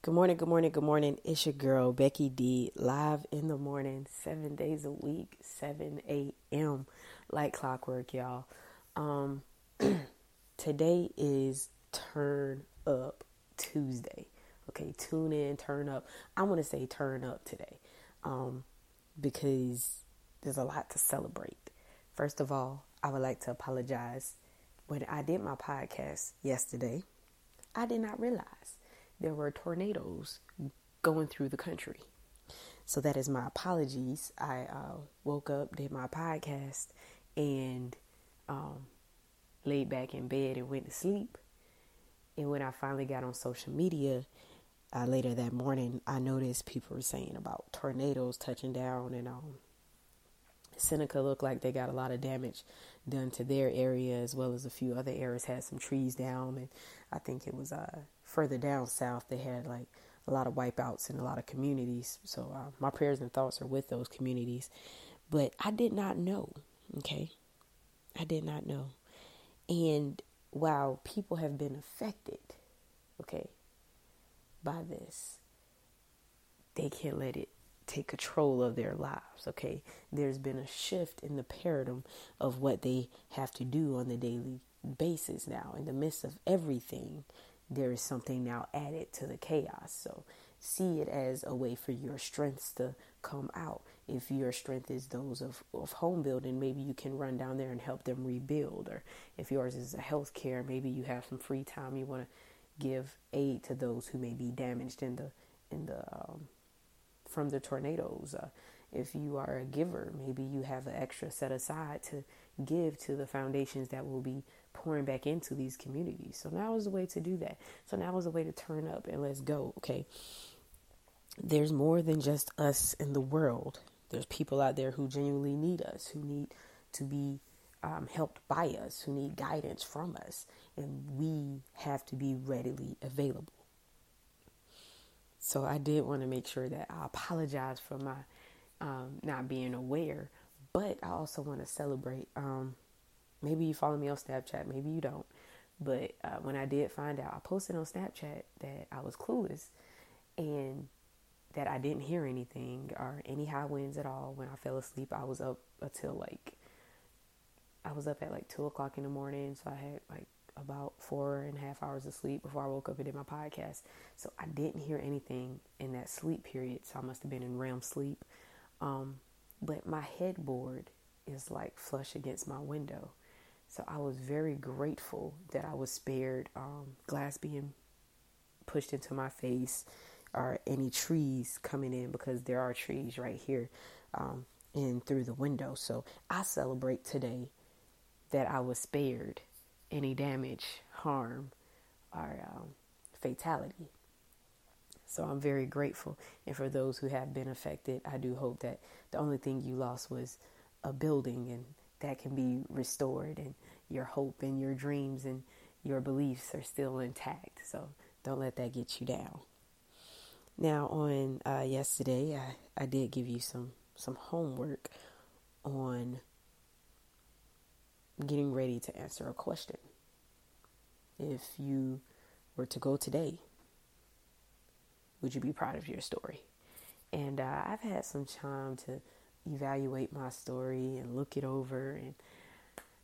Good morning, good morning, good morning. It's your girl, Becky D, live in the morning, seven days a week, 7 a.m., like clockwork, y'all. Um, today is Turn Up Tuesday. Okay, tune in, turn up. I want to say turn up today um, because there's a lot to celebrate. First of all, I would like to apologize. When I did my podcast yesterday, I did not realize there were tornadoes going through the country. So that is my apologies. I uh, woke up, did my podcast, and um, laid back in bed and went to sleep. And when I finally got on social media uh, later that morning, I noticed people were saying about tornadoes touching down, and um, Seneca looked like they got a lot of damage done to their area, as well as a few other areas had some trees down, and I think it was uh, further down south, they had like a lot of wipeouts in a lot of communities. So uh, my prayers and thoughts are with those communities. But I did not know, okay? I did not know. And while people have been affected, okay, by this, they can't let it take control of their lives, okay? There's been a shift in the paradigm of what they have to do on the daily basis now in the midst of everything there is something now added to the chaos. So see it as a way for your strengths to come out. If your strength is those of, of home building, maybe you can run down there and help them rebuild. Or if yours is a healthcare, maybe you have some free time. You want to give aid to those who may be damaged in the in the um, from the tornadoes. Uh, if you are a giver, maybe you have an extra set aside to give to the foundations that will be pouring back into these communities. So now is the way to do that. So now is the way to turn up and let's go. Okay. There's more than just us in the world. There's people out there who genuinely need us, who need to be um, helped by us, who need guidance from us, and we have to be readily available. So I did want to make sure that I apologize for my um, not being aware, but I also want to celebrate. Um, maybe you follow me on Snapchat, maybe you don't. But uh, when I did find out, I posted on Snapchat that I was clueless and that I didn't hear anything or any high winds at all. When I fell asleep, I was up until like, I was up at like two o'clock in the morning. So I had like about four and a half hours of sleep before I woke up and did my podcast. So I didn't hear anything in that sleep period. So I must have been in REM sleep. Um, but my headboard is like flush against my window. So I was very grateful that I was spared um, glass being pushed into my face or any trees coming in because there are trees right here um, in through the window. So I celebrate today that I was spared any damage, harm, or um, fatality. So I'm very grateful. And for those who have been affected, I do hope that the only thing you lost was a building and that can be restored and your hope and your dreams and your beliefs are still intact. So don't let that get you down. Now on uh, yesterday, I, I did give you some some homework on getting ready to answer a question. If you were to go today, would you be proud of your story? And uh, I've had some time to evaluate my story and look it over, and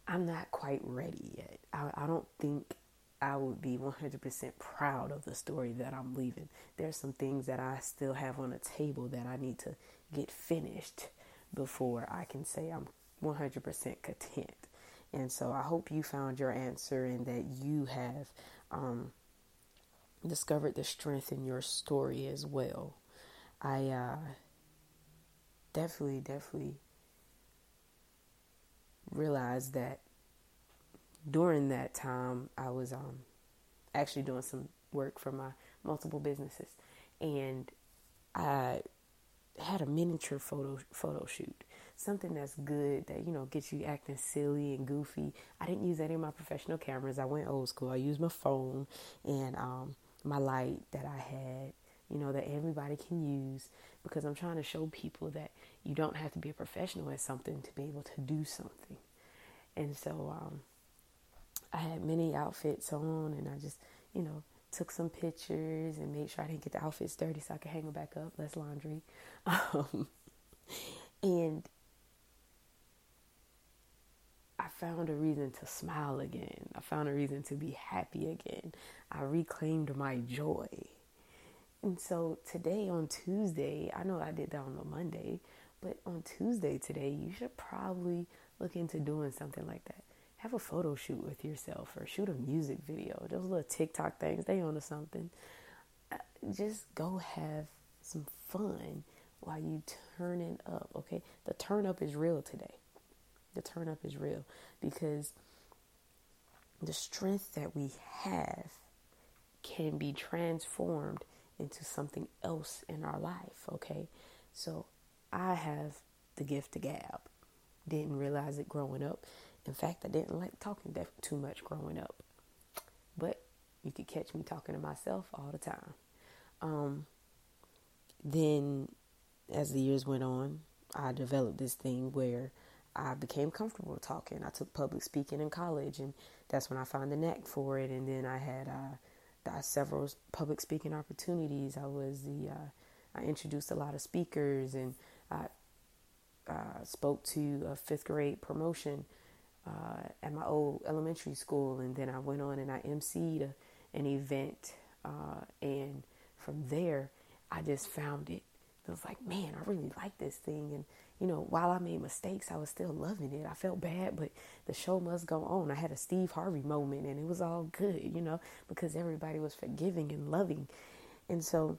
I'm not quite ready yet. I, I don't think I would be 100% proud of the story that I'm leaving. There's some things that I still have on the table that I need to get finished before I can say I'm 100% content. And so I hope you found your answer and that you have um, discovered the strength in your story as well. I uh, definitely, definitely realized that during that time I was um, actually doing some work for my multiple businesses, and I had a miniature photo photo shoot, something that's good that you know gets you acting silly and goofy. I didn't use any of my professional cameras. I went old school. I used my phone and um, my light that I had, you know, that everybody can use because I'm trying to show people that you don't have to be a professional at something to be able to do something. And so um, I had many outfits on and I just, you know, took some pictures and made sure I didn't get the outfits dirty so I could hang them back up, less laundry. Um, and I found a reason to smile again. I found a reason to be happy again. I reclaimed my joy. And so today on Tuesday, I know I did that on a Monday, but on Tuesday today, you should probably look into doing something like that. Have a photo shoot with yourself or shoot a music video. Those little TikTok things, they own something. Uh, just go have some fun while you turning up, okay? The turn up is real today. The turn up is real because the strength that we have can be transformed into something else in our life, okay? So I have the gift to gab. Didn't realize it growing up. In fact, I didn't like talking too much growing up. But you could catch me talking to myself all the time. Um, then, as the years went on, I developed this thing where I became comfortable talking. I took public speaking in college, and that's when I found the knack for it. And then I had uh, several public speaking opportunities. I was the uh, I introduced a lot of speakers, and I uh, spoke to a fifth grade promotion uh, at my old elementary school, and then I went on and I emceed a, an event, uh, and from there I just found it. I was like, man, I really like this thing, and you know, while I made mistakes, I was still loving it. I felt bad, but the show must go on. I had a Steve Harvey moment and it was all good, you know, because everybody was forgiving and loving. And so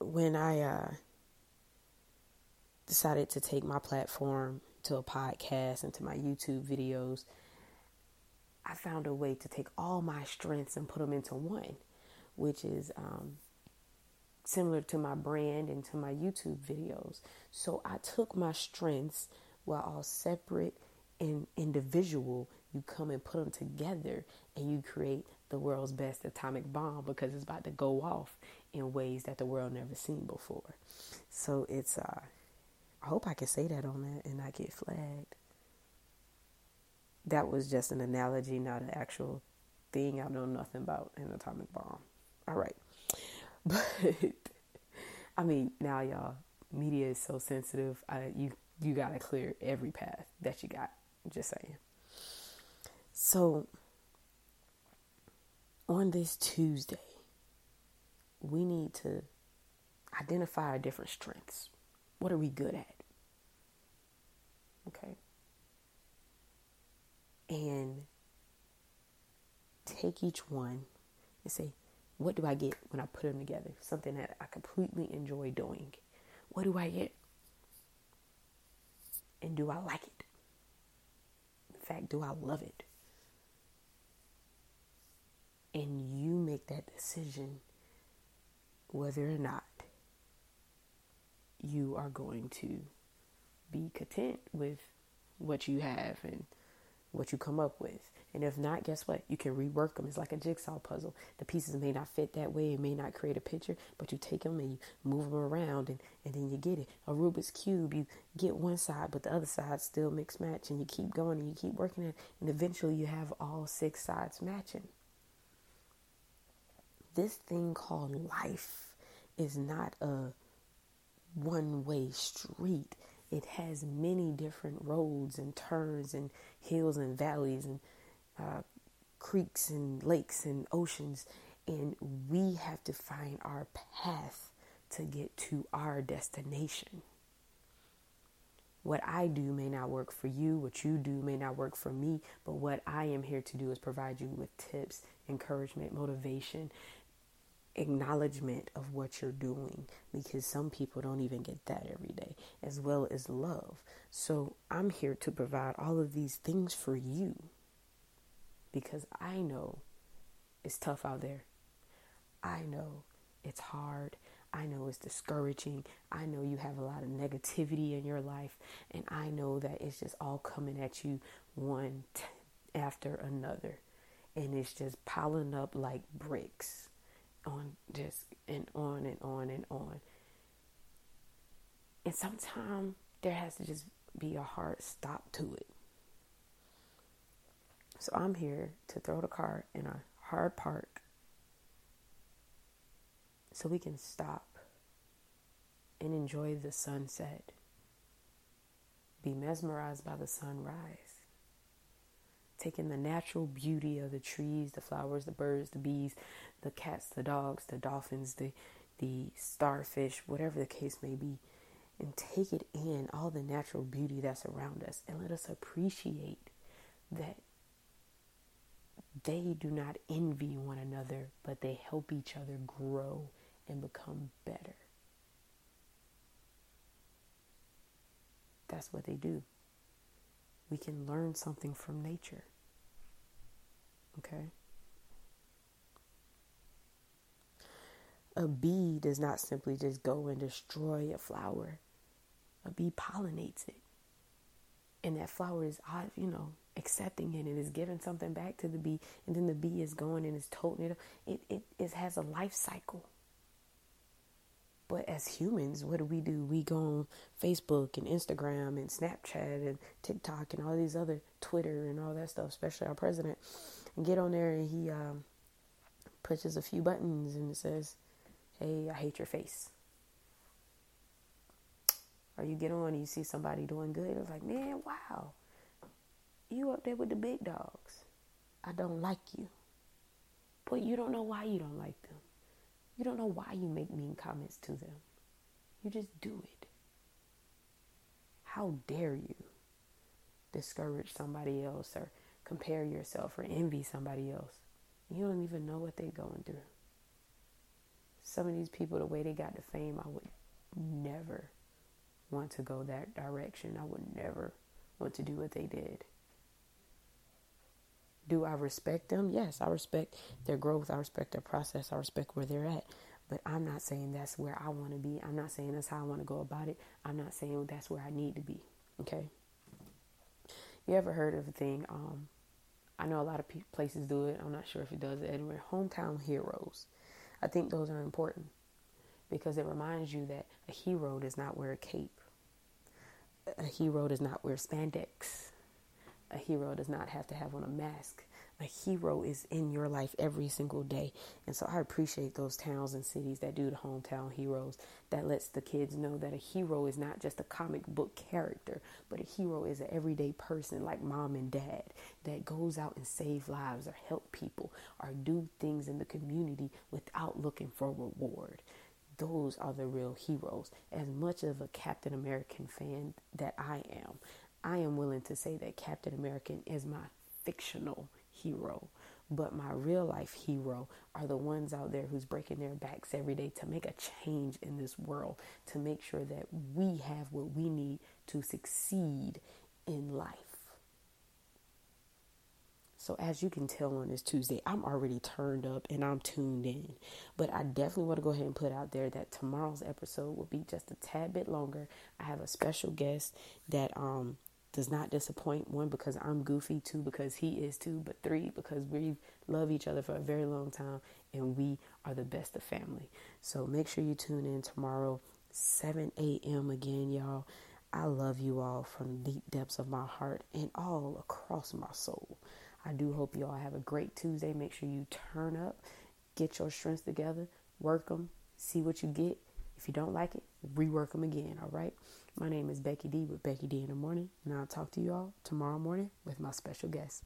when I uh, decided to take my platform to a podcast and to my YouTube videos, I found a way to take all my strengths and put them into one, which is um, similar to my brand and to my YouTube videos. So I took my strengths while all separate and individual, you come and put them together and you create the world's best atomic bomb because it's about to go off in ways that the world never seen before. So it's uh I hope I can say that on that and not get flagged. That was just an analogy, not an actual thing. I know nothing about an atomic bomb. All right. But I mean, now y'all, media is so sensitive. I, you you gotta clear every path that you got. Just saying. So on this Tuesday, we need to identify our different strengths. What are we good at? Okay. And take each one and say, what do I get when I put them together? Something that I completely enjoy doing. What do I get? And do I like it? In fact, do I love it? And you make that decision whether or not you are going to be content with what you have and what you come up with. And if not, guess what? You can rework them. It's like a jigsaw puzzle. The pieces may not fit that way. It may not create a picture, but you take them and you move them around and, and then you get it. A Rubik's Cube, you get one side, but the other side still mix match and you keep going and you keep working it. And eventually you have all six sides matching. This thing called life is not a one way street it has many different roads and turns and hills and valleys and uh, creeks and lakes and oceans. And we have to find our path to get to our destination. What I do may not work for you, what you do may not work for me, but what I am here to do is provide you with tips, encouragement, motivation, acknowledgement of what you're doing because some people don't even get that every day, as well as love. So I'm here to provide all of these things for you because I know it's tough out there. I know it's hard. I know it's discouraging. I know you have a lot of negativity in your life. And I know that it's just all coming at you one t- after another. And it's just piling up like bricks on just and on and on and on. And sometimes there has to just be a hard stop to it. So I'm here to throw the car in a hard park so we can stop and enjoy the sunset, be mesmerized by the sunrise, taking the natural beauty of the trees, the flowers, the birds, the bees, the cats, the dogs, the dolphins, the the starfish, whatever the case may be, and take it in all the natural beauty that's around us and let us appreciate that they do not envy one another, but they help each other grow and become better. That's what they do. We can learn something from nature. Okay? A bee does not simply just go and destroy a flower. A bee pollinates it. And that flower is, uh, you know, accepting it and is giving something back to the bee. And then the bee is going and is toting it. It, it, it has a life cycle. But as humans, what do we do? We go on Facebook and Instagram and Snapchat and TikTok and all these other Twitter and all that stuff, especially our president, get on there and he um, pushes a few buttons and it says, Hey, I hate your face. Or you get on and you see somebody doing good. It's like, man, wow. You up there with the big dogs. I don't like you. But you don't know why you don't like them. You don't know why you make mean comments to them. You just do it. How dare you discourage somebody else or compare yourself or envy somebody else? You don't even know what they're going through. Some of these people, the way they got the fame, I would never want to go that direction. I would never want to do what they did. Do I respect them? Yes, I respect their growth. I respect their process. I respect where they're at. But I'm not saying that's where I want to be. I'm not saying that's how I want to go about it. I'm not saying that's where I need to be. Okay. You ever heard of a thing? Um, I know a lot of places do it. I'm not sure if it does it anywhere. Hometown heroes. I think those are important because it reminds you that a hero does not wear a cape. A hero does not wear spandex a hero does not have to have on a mask. A hero is in your life every single day. And so I appreciate those towns and cities that do the hometown heroes that lets the kids know that a hero is not just a comic book character, but a hero is an everyday person like mom and dad that goes out and save lives or help people or do things in the community without looking for reward those are the real heroes. As much of a Captain American fan that I am, I am willing to say that Captain American is my fictional hero. But my real life hero are the ones out there who's breaking their backs every day to make a change in this world, to make sure that we have what we need to succeed in life. So, as you can tell on this Tuesday, I'm already turned up and I'm tuned in. But I definitely want to go ahead and put out there that tomorrow's episode will be just a tad bit longer. I have a special guest that um does not disappoint. One, because I'm goofy. Two, because he is too. But three, because we love each other for a very long time and we are the best of family. So make sure you tune in tomorrow, 7 a.m. again, y'all. I love you all from the deep depths of my heart and all across my soul. I do hope you all have a great Tuesday. Make sure you turn up, get your strengths together, work them, see what you get. If you don't like it, rework them again, all right? My name is Becky D with Becky D in the Morning, and I'll talk to you all tomorrow morning with my special guest.